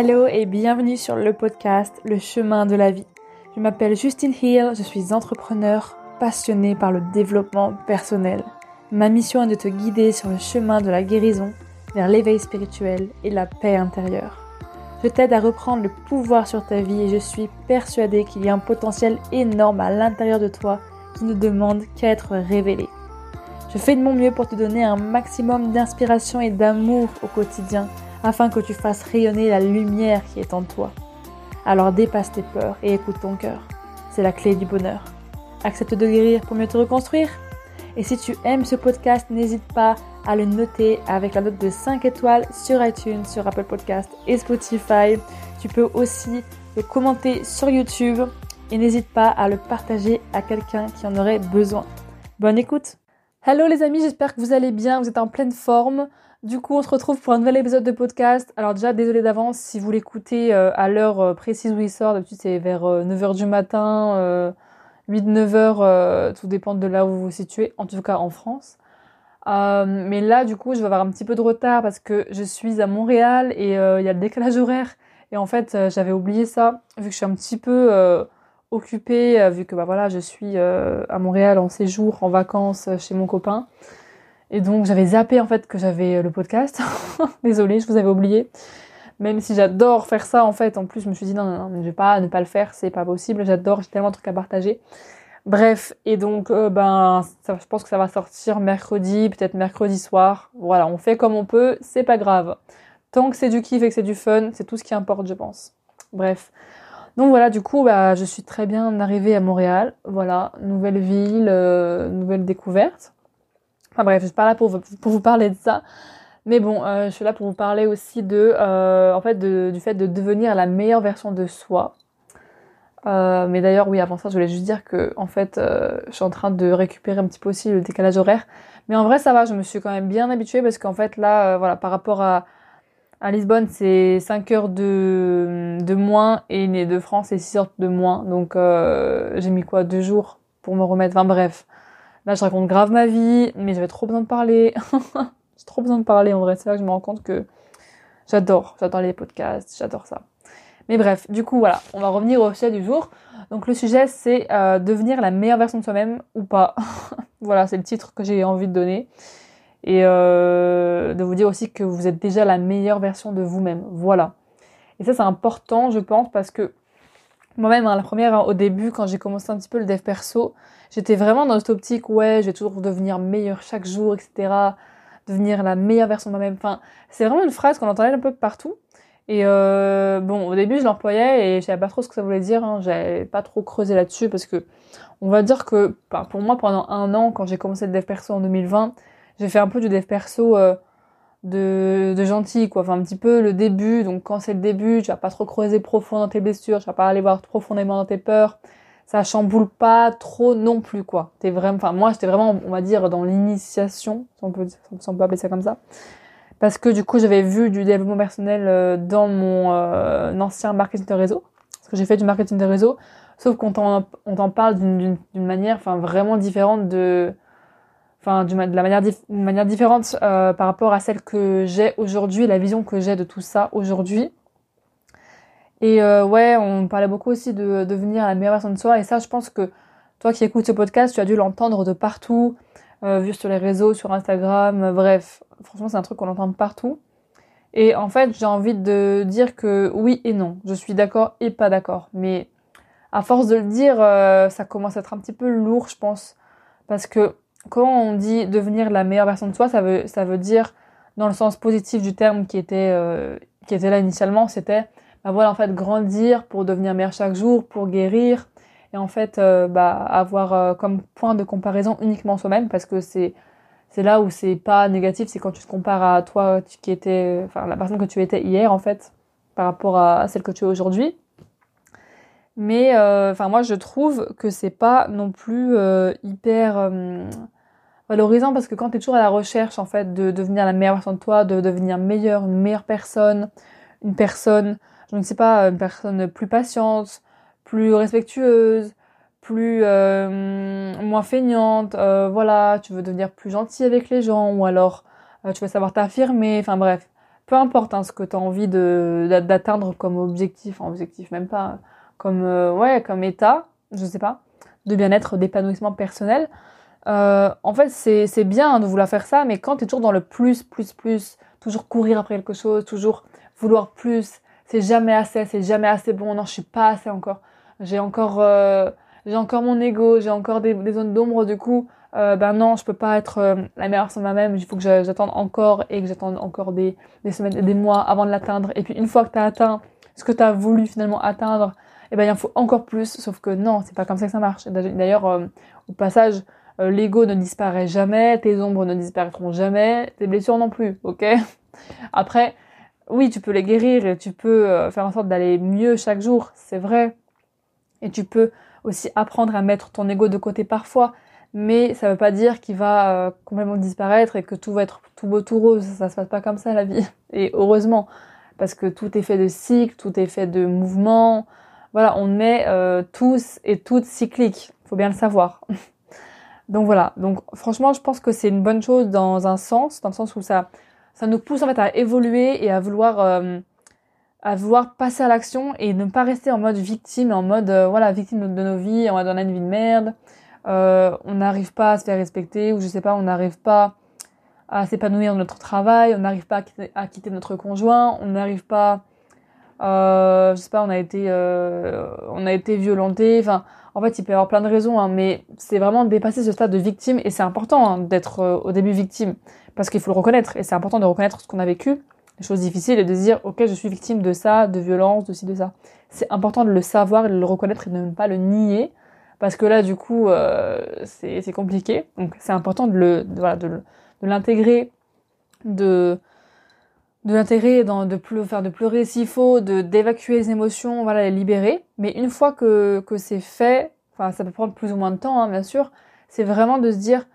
Hello et bienvenue sur le podcast Le chemin de la vie. Je m'appelle Justine Hill, je suis entrepreneur passionnée par le développement personnel. Ma mission est de te guider sur le chemin de la guérison vers l'éveil spirituel et la paix intérieure. Je t'aide à reprendre le pouvoir sur ta vie et je suis persuadée qu'il y a un potentiel énorme à l'intérieur de toi qui ne demande qu'à être révélé. Je fais de mon mieux pour te donner un maximum d'inspiration et d'amour au quotidien afin que tu fasses rayonner la lumière qui est en toi. Alors dépasse tes peurs et écoute ton cœur. C'est la clé du bonheur. Accepte de guérir pour mieux te reconstruire. Et si tu aimes ce podcast, n'hésite pas à le noter avec la note de 5 étoiles sur iTunes, sur Apple Podcast et Spotify. Tu peux aussi le commenter sur YouTube et n'hésite pas à le partager à quelqu'un qui en aurait besoin. Bonne écoute Hello les amis, j'espère que vous allez bien, vous êtes en pleine forme. Du coup, on se retrouve pour un nouvel épisode de podcast. Alors déjà, désolé d'avance si vous l'écoutez euh, à l'heure euh, précise où il sort. D'habitude, c'est vers 9h euh, du matin, 8-9h, tout dépend de là où vous vous situez, en tout cas en France. mais là, du coup, je vais avoir un petit peu de retard parce que je suis à Montréal et il y a le décalage horaire. Et en fait, j'avais oublié ça, vu que je suis un petit peu occupée, vu que bah voilà, je suis à Montréal en séjour, en vacances chez mon copain. Et donc j'avais zappé en fait que j'avais euh, le podcast. Désolée, je vous avais oublié. Même si j'adore faire ça en fait, en plus je me suis dit non non non, mais je vais pas ne pas le faire, c'est pas possible. J'adore, j'ai tellement de trucs à partager. Bref, et donc euh, ben je pense que ça va sortir mercredi, peut-être mercredi soir. Voilà, on fait comme on peut, c'est pas grave. Tant que c'est du kiff et que c'est du fun, c'est tout ce qui importe, je pense. Bref. Donc voilà, du coup, bah, je suis très bien arrivée à Montréal. Voilà, nouvelle ville, euh, nouvelle découverte. Enfin bref, je suis pas là pour, pour vous parler de ça. Mais bon, euh, je suis là pour vous parler aussi de, euh, en fait, du fait de devenir la meilleure version de soi. Mais d'ailleurs, oui, avant ça, je voulais juste dire que, en fait, je suis en train de récupérer un petit peu aussi le décalage horaire. Mais en vrai, ça va, je me suis quand même bien habituée parce qu'en fait, là, voilà, par rapport à, à Lisbonne, c'est 5 heures de, de moins et de France, c'est 6 heures de moins. Donc, j'ai mis quoi Deux jours pour me remettre. Enfin bref. Là, je raconte grave ma vie, mais j'avais trop besoin de parler. J'ai trop besoin de parler en vrai. C'est là que je me rends compte que j'adore. J'adore les podcasts, j'adore ça. Mais bref, du coup, voilà, on va revenir au sujet du jour. Donc le sujet, c'est euh, devenir la meilleure version de soi-même ou pas. voilà, c'est le titre que j'ai envie de donner. Et euh, de vous dire aussi que vous êtes déjà la meilleure version de vous-même. Voilà. Et ça, c'est important, je pense, parce que moi-même, hein, la première, hein, au début, quand j'ai commencé un petit peu le dev perso, j'étais vraiment dans cette optique, ouais, je vais toujours devenir meilleur chaque jour, etc. Devenir la meilleure version de moi-même. Enfin, c'est vraiment une phrase qu'on entendait un peu partout. Et euh, bon, au début, je l'employais et je savais pas trop ce que ça voulait dire. Hein. J'avais pas trop creusé là-dessus parce que, on va dire que, pour moi, pendant un an, quand j'ai commencé le dev perso en 2020, j'ai fait un peu du dev perso euh, de, de gentil, quoi. Enfin, un petit peu le début. Donc, quand c'est le début, tu vas pas trop creuser profond dans tes blessures, tu vas pas aller voir profondément dans tes peurs ça chamboule pas trop non plus quoi. T'es vraiment, enfin moi j'étais vraiment, on va dire dans l'initiation, si on peut, si on peut appeler ça comme ça, parce que du coup j'avais vu du développement personnel euh, dans mon euh, ancien marketing de réseau, parce que j'ai fait du marketing de réseau, sauf qu'on t'en, parle d'une, manière, enfin vraiment différente de, enfin de la manière, manière différente euh, par rapport à celle que j'ai aujourd'hui, la vision que j'ai de tout ça aujourd'hui. Et euh, ouais, on parlait beaucoup aussi de devenir la meilleure version de soi. Et ça, je pense que toi qui écoutes ce podcast, tu as dû l'entendre de partout, euh, vu sur les réseaux, sur Instagram, euh, bref. Franchement, c'est un truc qu'on entend partout. Et en fait, j'ai envie de dire que oui et non. Je suis d'accord et pas d'accord. Mais à force de le dire, ça commence à être un petit peu lourd, je pense. Parce que quand on dit devenir la meilleure version de soi, ça veut, ça veut dire, dans le sens positif du terme qui était, qui était là initialement, c'était bah voilà en fait grandir pour devenir meilleur chaque jour, pour guérir et en fait euh, bah avoir euh, comme point de comparaison uniquement soi-même parce que c'est c'est là où c'est pas négatif, c'est quand tu te compares à toi qui était enfin la personne que tu étais hier en fait par rapport à celle que tu es aujourd'hui. Mais euh, enfin moi je trouve que c'est pas non plus hyper valorisant parce que quand tu es toujours à la recherche en fait de devenir la meilleure version de toi, de devenir meilleure, une meilleure personne, une personne je ne sais pas, une personne plus patiente, plus respectueuse, plus euh, moins feignante, euh, voilà, tu veux devenir plus gentil avec les gens, ou alors euh, tu veux savoir t'affirmer, enfin bref, peu importe hein, ce que tu as envie d'atteindre comme objectif, en objectif même pas, comme euh, ouais, comme état, je sais pas, de bien-être, d'épanouissement personnel. Euh, en fait, c'est bien de vouloir faire ça, mais quand tu es toujours dans le plus, plus, plus, toujours courir après quelque chose, toujours vouloir plus, c'est jamais assez, c'est jamais assez bon, non, je suis pas assez encore. J'ai encore, euh, j'ai encore mon ego, j'ai encore des, des zones d'ombre, du coup, euh, ben non, je peux pas être euh, la meilleure sur moi-même, il faut que j'attende encore et que j'attende encore des, des semaines des mois avant de l'atteindre. Et puis une fois que tu as atteint ce que tu as voulu finalement atteindre, eh ben il en faut encore plus, sauf que non, c'est pas comme ça que ça marche. D'ailleurs, euh, au passage, l'ego ne disparaît jamais, tes ombres ne disparaîtront jamais, tes blessures non plus, ok? Après, oui, tu peux les guérir tu peux faire en sorte d'aller mieux chaque jour, c'est vrai. Et tu peux aussi apprendre à mettre ton ego de côté parfois mais ça veut pas dire qu'il va euh, complètement disparaître et que tout va être tout beau tout rose. Ça, se passe pas comme ça la vie. Et heureusement, parce que tout est fait de cycles, tout est fait de mouvements. Voilà, on est euh, tous et toutes cycliques. Faut bien le savoir. Donc voilà. Donc franchement, je pense que c'est une bonne chose dans un sens, dans le sens où ça, nous pousse en fait à évoluer et à vouloir, euh, à vouloir passer à l'action et ne pas rester en mode victime, en mode voilà victime de, nos vies, on a une vie de merde euh, on n'arrive pas à se faire respecter ou je sais pas, on n'arrive pas à s'épanouir dans notre travail, on n'arrive pas à quitter, notre conjoint, on n'arrive pas, euh, je sais pas, on a été, euh, on a été violenté. Enfin, en fait, il peut y avoir plein de raisons, hein, mais c'est vraiment dépasser ce stade de victime et c'est important hein, d'être euh, au début victime parce qu'il faut le reconnaître et c'est important de reconnaître ce qu'on a vécu, les choses difficiles et de se dire ok, je suis victime de ça, de violence, de ci, de ça. C'est important de le savoir de le reconnaître et de ne pas le nier parce que là du coup euh, c'est compliqué. Donc c'est important de le de, de l'intégrer, de de l'intégrer, de plus faire de pleurer s'il faut, de d'évacuer les émotions, voilà les libérer. Mais une fois que que c'est fait, enfin ça peut prendre plus ou moins de temps hein, bien sûr, c'est vraiment de se dire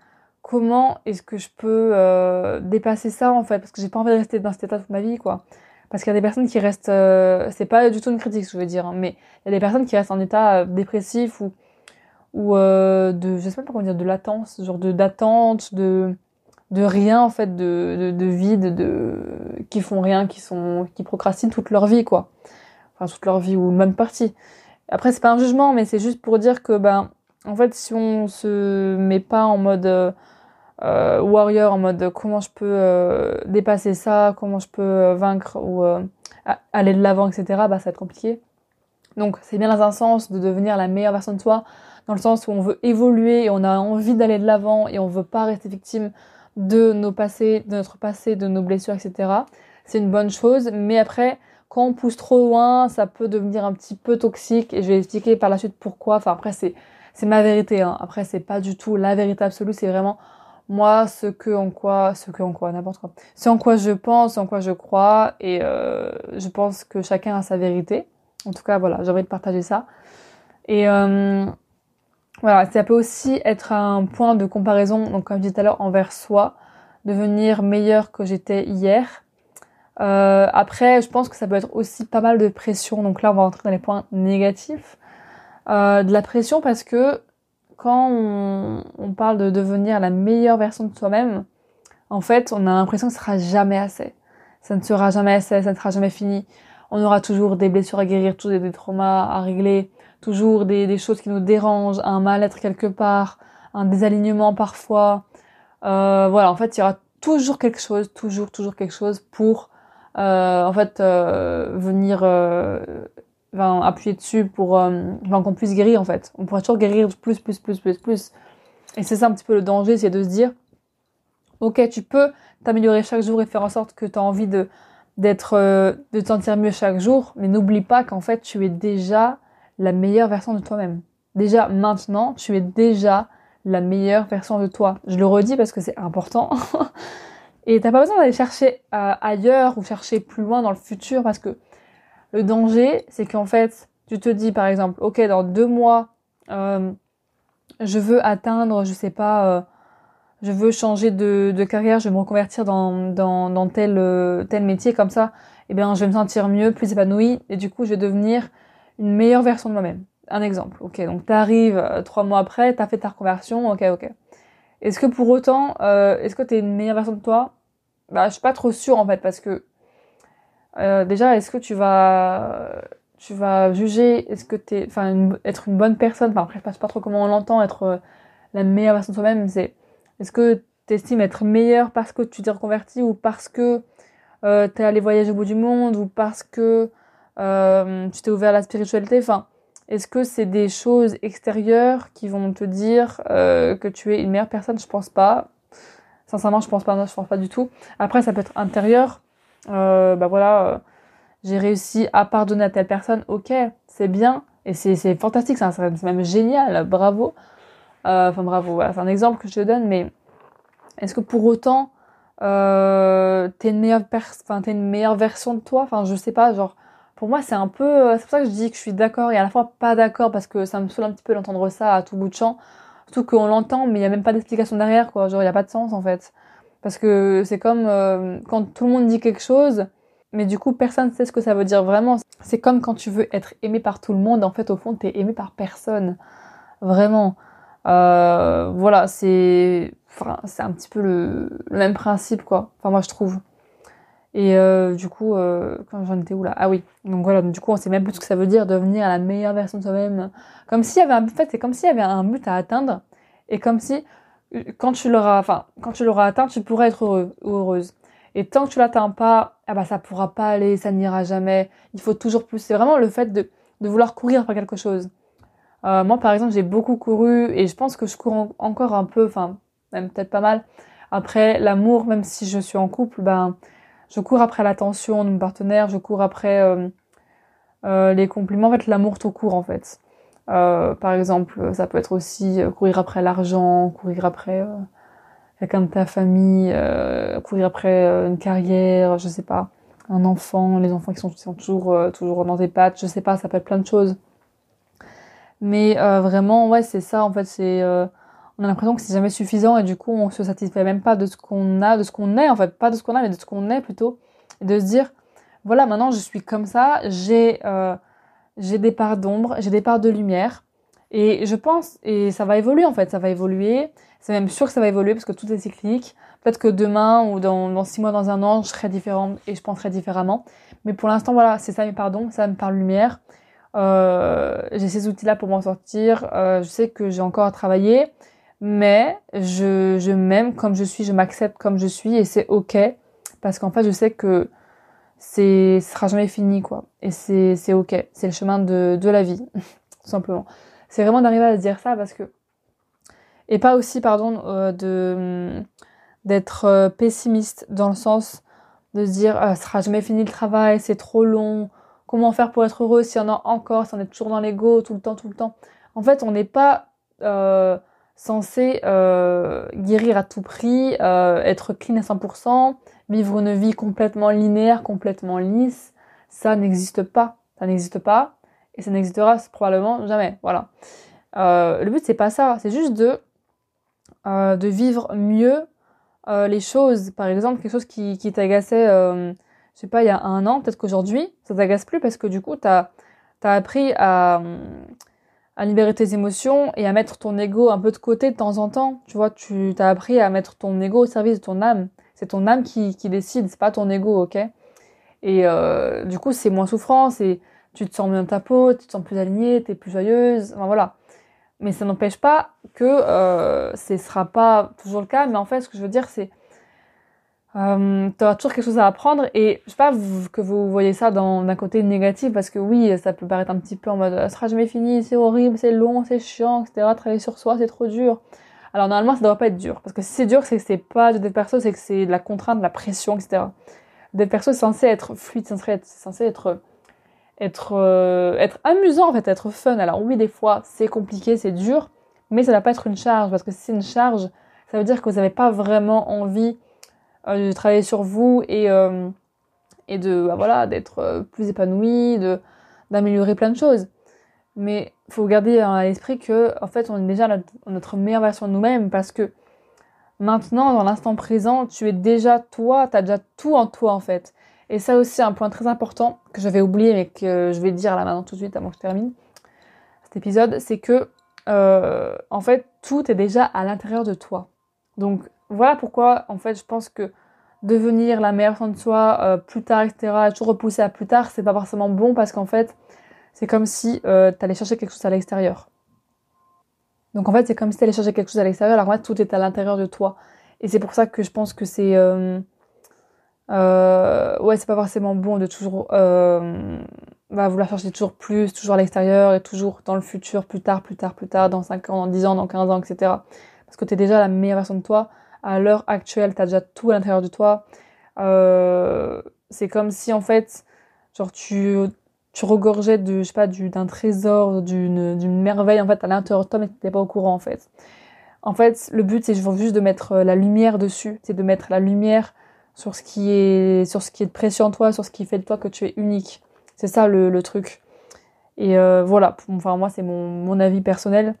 comment est-ce que je peux euh, dépasser ça en fait? Parce que j'ai pas envie de rester dans cet état toute ma vie quoi parce qu'il y a des personnes qui restent euh, c'est pas du tout une critique je veux dire hein, mais il y a des personnes qui restent en état euh, dépressif ou ou euh, de je sais pas comment dire de latence genre de d'attente de de rien en fait de, de, de vide de qui font rien qui sont qui procrastinent toute leur vie quoi. Enfin toute leur vie ou même partie. Après c'est pas un jugement mais c'est juste pour dire que ben en fait si on se met pas en mode euh, warrior en mode comment je peux euh, dépasser ça comment je peux euh, vaincre ou euh, aller de l'avant etc bah ça va être compliqué. Donc c'est bien dans un sens de devenir la meilleure version de soi dans le sens où on veut évoluer et on a envie d'aller de l'avant et on veut pas rester victime de nos passés, de notre passé, de nos blessures, etc. C'est une bonne chose, mais après, quand on pousse trop loin, ça peut devenir un petit peu toxique et je vais expliquer par la suite pourquoi. Enfin après c'est c'est ma vérité. Hein. Après c'est pas du tout la vérité absolue, c'est vraiment moi ce que en quoi, ce que en quoi, n'importe quoi. C'est en quoi je pense, en quoi je crois et euh, je pense que chacun a sa vérité. En tout cas voilà, j'ai envie de partager ça. Et euh, voilà, ça peut aussi être un point de comparaison, donc comme je disais tout à l'heure, envers soi, devenir meilleur que j'étais hier. Euh, après, je pense que ça peut être aussi pas mal de pression. Donc là, on va rentrer dans les points négatifs. Euh, de la pression parce que quand on, on, parle de devenir la meilleure version de soi-même, en fait, on a l'impression que ce sera jamais assez. Ça ne sera jamais assez, ça ne sera jamais fini. On aura toujours des blessures à guérir, toujours des traumas à régler, toujours des, choses qui nous dérangent, un mal-être quelque part, un désalignement parfois. Euh, voilà, en fait, il y aura toujours quelque chose, toujours, toujours quelque chose pour, euh, en fait, euh, venir enfin, appuyer dessus pour enfin, qu'on puisse guérir, en fait. On pourra toujours guérir plus, plus, plus, plus, plus. Et c'est ça un petit peu le danger, c'est de se dire, ok, tu peux t'améliorer chaque jour et faire en sorte que tu as envie de d'être euh, de te sentir mieux chaque jour, mais n'oublie pas qu'en fait tu es déjà la meilleure version de toi-même. Déjà maintenant, tu es déjà la meilleure version de toi. Je le redis parce que c'est important. Et t'as pas besoin d'aller chercher euh, ailleurs ou chercher plus loin dans le futur parce que le danger, c'est qu'en fait, tu te dis par exemple, ok, dans deux mois, euh, je veux atteindre, je sais pas, je veux changer de, de, carrière, je veux me reconvertir dans, dans, dans tel, euh, tel métier comme ça, eh bien, je vais me sentir mieux, plus épanouie, et du coup, je vais devenir une meilleure version de moi-même. Un exemple. Ok, donc t'arrives euh, trois mois après, t'as fait ta reconversion, ok, ok. Est-ce que pour autant, euh, est-ce que t'es une meilleure version de toi? Bah, je suis pas trop sûre en fait, parce que euh, déjà, est-ce que tu vas, tu vas juger, est-ce que t'es, enfin, être une bonne personne, enfin, après, je sais pas trop comment on l'entend, être euh, la meilleure version de toi-même, c'est, est-ce que tu estimes être meilleur parce que tu t'es reconverti ou parce que euh, tu es allé voyager au bout du monde ou parce que euh, tu t'es ouvert à la spiritualité, enfin, est-ce que c'est des choses extérieures qui vont te dire euh, que tu es une meilleure personne? Je pense pas. Sincèrement, je pense pas. je pense pas du tout. Après, ça peut être intérieur. Euh, bah voilà, j'ai réussi à pardonner à telle personne. Ok, c'est bien et c'est fantastique. C'est même génial. Bravo. Euh, enfin bravo. Voilà, c'est un exemple que je te donne. Mais est-ce que pour autant euh, t'es une meilleure enfin t'es une meilleure version de toi? Enfin, je sais pas. Genre pour moi, c'est un peu. Euh, c'est pour ça que je dis que je suis d'accord et à la fois pas d'accord parce que ça me saoule un petit peu d'entendre ça à tout bout de champ. Surtout qu'on l'entend, mais il y a même pas d'explication derrière, quoi. Genre, il y a pas de sens en fait. Parce que c'est comme quand tout le monde dit quelque chose, mais du coup, personne ne sait ce que ça veut dire vraiment. C'est comme quand tu veux être aimé par tout le monde, en fait, au fond, t'es aimé par personne. Vraiment. Euh, voilà, c'est. Enfin, c'est un petit peu le, le même principe, quoi. Enfin, moi, je trouve. Et euh, du coup, euh, quand j'en étais où là? Ah oui. Donc voilà, du coup, on sait même plus ce que ça veut dire devenir la meilleure version de soi-même. Comme s'il y avait un, en fait, c'est comme s'il y avait un but à atteindre, et comme si quand tu l'auras, enfin, quand tu l'auras atteint, tu pourras être heureux ou heureuse. Et tant que tu l'atteins pas, ah bah ça pourra pas aller, ça n'ira jamais. Il faut toujours plus. C'est vraiment le fait de, de vouloir courir après quelque chose. Euh, moi, par exemple, j'ai beaucoup couru et je pense que je cours encore un peu, enfin, même peut-être pas mal. Après l'amour, même si je suis en couple, ben je cours après l'attention de mon partenaire, je cours après euh, euh, les compliments, en fait l'amour tout court en fait. Euh, par exemple, ça peut être aussi courir après l'argent, courir après quelqu'un de ta famille, courir après une carrière, je sais pas, un enfant, les enfants qui sont, sont toujours toujours dans tes pattes, je sais pas, ça peut être plein de choses. Mais vraiment, ouais, c'est ça en fait, c'est on a l'impression que c'est jamais suffisant et du coup on se satisfait même pas de ce qu'on a, de ce qu'on est en fait, pas de ce qu'on a mais de ce qu'on est plutôt, et de se dire voilà maintenant je suis comme ça, j'ai euh, j'ai des parts d'ombre, j'ai des parts de lumière et je pense et ça va évoluer en fait, ça va évoluer, c'est même sûr que ça va évoluer parce que tout est cyclique. Peut-être que demain ou dans, six mois, dans un an, je serai différente et je penserai différemment. Mais pour l'instant, voilà, c'est ça mes d'ombre, ça me parle lumière. Euh, j'ai ces outils-là pour m'en sortir. Euh, je sais que j'ai encore à travailler mais je, je m'aime comme je suis, je m'accepte comme je suis et c'est ok parce qu'en fait je sais que c'est ce sera jamais fini quoi et c'est c'est ok, c'est le chemin de de la vie tout simplement. C'est vraiment d'arriver à dire ça parce que et pas aussi pardon euh, de d'être euh, pessimiste dans le sens de se dire ah, ce sera jamais fini le travail, c'est trop long, comment faire pour être heureux s'il y en a encore, si on est toujours dans l'ego tout le temps tout le temps. En fait, on n'est pas euh, censé euh, guérir à tout prix, euh, être clean à 100%, vivre une vie complètement linéaire, complètement lisse, ça n'existe pas. Ça n'existe pas et ça n'existera probablement jamais. Voilà. Le but c'est pas ça, c'est juste de de vivre mieux les choses. Par exemple, quelque chose qui, qui t'agaçait, je sais pas, il y a un an, peut-être qu'aujourd'hui ça t'agace plus parce que du coup t'as as appris à à libérer tes émotions et à mettre ton ego un peu de côté de temps en temps. Tu vois, tu t'as appris à mettre ton ego au service de ton âme. C'est ton âme qui, qui décide, c'est pas ton ego, ok? Et euh, du coup, c'est moins souffrant, c'est tu te sens mieux dans ta peau, tu te sens plus alignée, t'es plus joyeuse, enfin voilà. Mais ça n'empêche pas que euh, ce sera pas toujours le cas. Mais en fait, ce que je veux dire, c'est euh, tu auras toujours quelque chose à apprendre et je sais pas que vous voyez ça d'un côté négatif parce que oui ça peut paraître un petit peu en mode ça sera jamais fini c'est horrible c'est long c'est chiant etc travailler sur soi c'est trop dur. Alors normalement ça devrait pas être dur parce que si c'est dur c'est que c'est pas de perso c'est que c'est de la contrainte de la pression etc d'être perso c'est censé être fluide c'est censé être, censé être être être amusant en fait être fun. Alors oui des fois c'est compliqué c'est dur mais ça doit pas être une charge parce que si c'est une charge ça veut dire que vous n'avez pas vraiment envie de travailler sur vous et euh, et de bah, voilà d'être euh, plus épanoui, de d'améliorer plein de choses. Mais faut garder à l'esprit que en fait on est déjà notre, meilleure version de nous-mêmes parce que maintenant dans l'instant présent tu es déjà toi, tu as déjà tout en toi en fait. Et ça aussi un point très important que j'avais oublié mais que je vais dire là maintenant tout de suite avant que je termine cet épisode, c'est que euh, en fait tout est déjà à l'intérieur de toi. Donc voilà pourquoi, en fait, je pense que devenir la meilleure version de soi euh, plus tard, etc., et toujours repousser à plus tard, c'est pas forcément bon parce qu'en fait, c'est comme si euh, tu allais chercher quelque chose à l'extérieur. Donc en fait, c'est comme si tu allais chercher quelque chose à l'extérieur, alors en fait, tout est à l'intérieur de toi. Et c'est pour ça que je pense que c'est. Euh, ouais, c'est pas forcément bon de toujours bah, vouloir chercher toujours plus, toujours à l'extérieur et toujours dans le futur, plus tard, plus tard, plus tard, dans 5 ans, dans 10 ans, dans 15 ans, etc. Parce que tu es déjà la meilleure version de toi. À l'heure actuelle, tu as déjà tout à l'intérieur de toi. Euh, c'est comme si en fait, genre tu, tu regorgeais de, je sais pas, d'un trésor, d'une, merveille en fait à l'intérieur de toi, mais tu pas au courant en fait. En fait, le but c'est juste de mettre euh, la lumière dessus, c'est de mettre la lumière sur ce qui est sur ce qui est précieux en toi, sur ce qui fait de toi que tu es unique. C'est ça le, le, truc. Et euh, voilà, enfin moi c'est mon, mon avis personnel.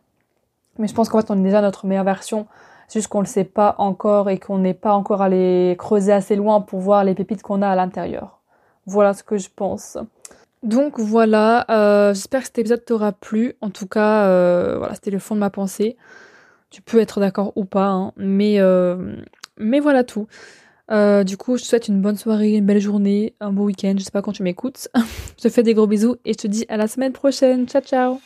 Mais je pense qu'en fait on est déjà notre meilleure version. Juste qu'on le sait pas encore et qu'on n'est pas encore allé creuser assez loin pour voir les pépites qu'on a à l'intérieur. Voilà ce que je pense. Donc voilà, euh, j'espère que cet épisode t'aura plu. En tout cas, euh, voilà, c'était le fond de ma pensée. Tu peux être d'accord ou pas, hein, mais euh, mais voilà tout. Du coup, je te souhaite une bonne soirée, une belle journée, un beau week-end. Je sais pas quand tu m'écoutes. je te fais des gros bisous et je te dis à la semaine prochaine. Ciao, ciao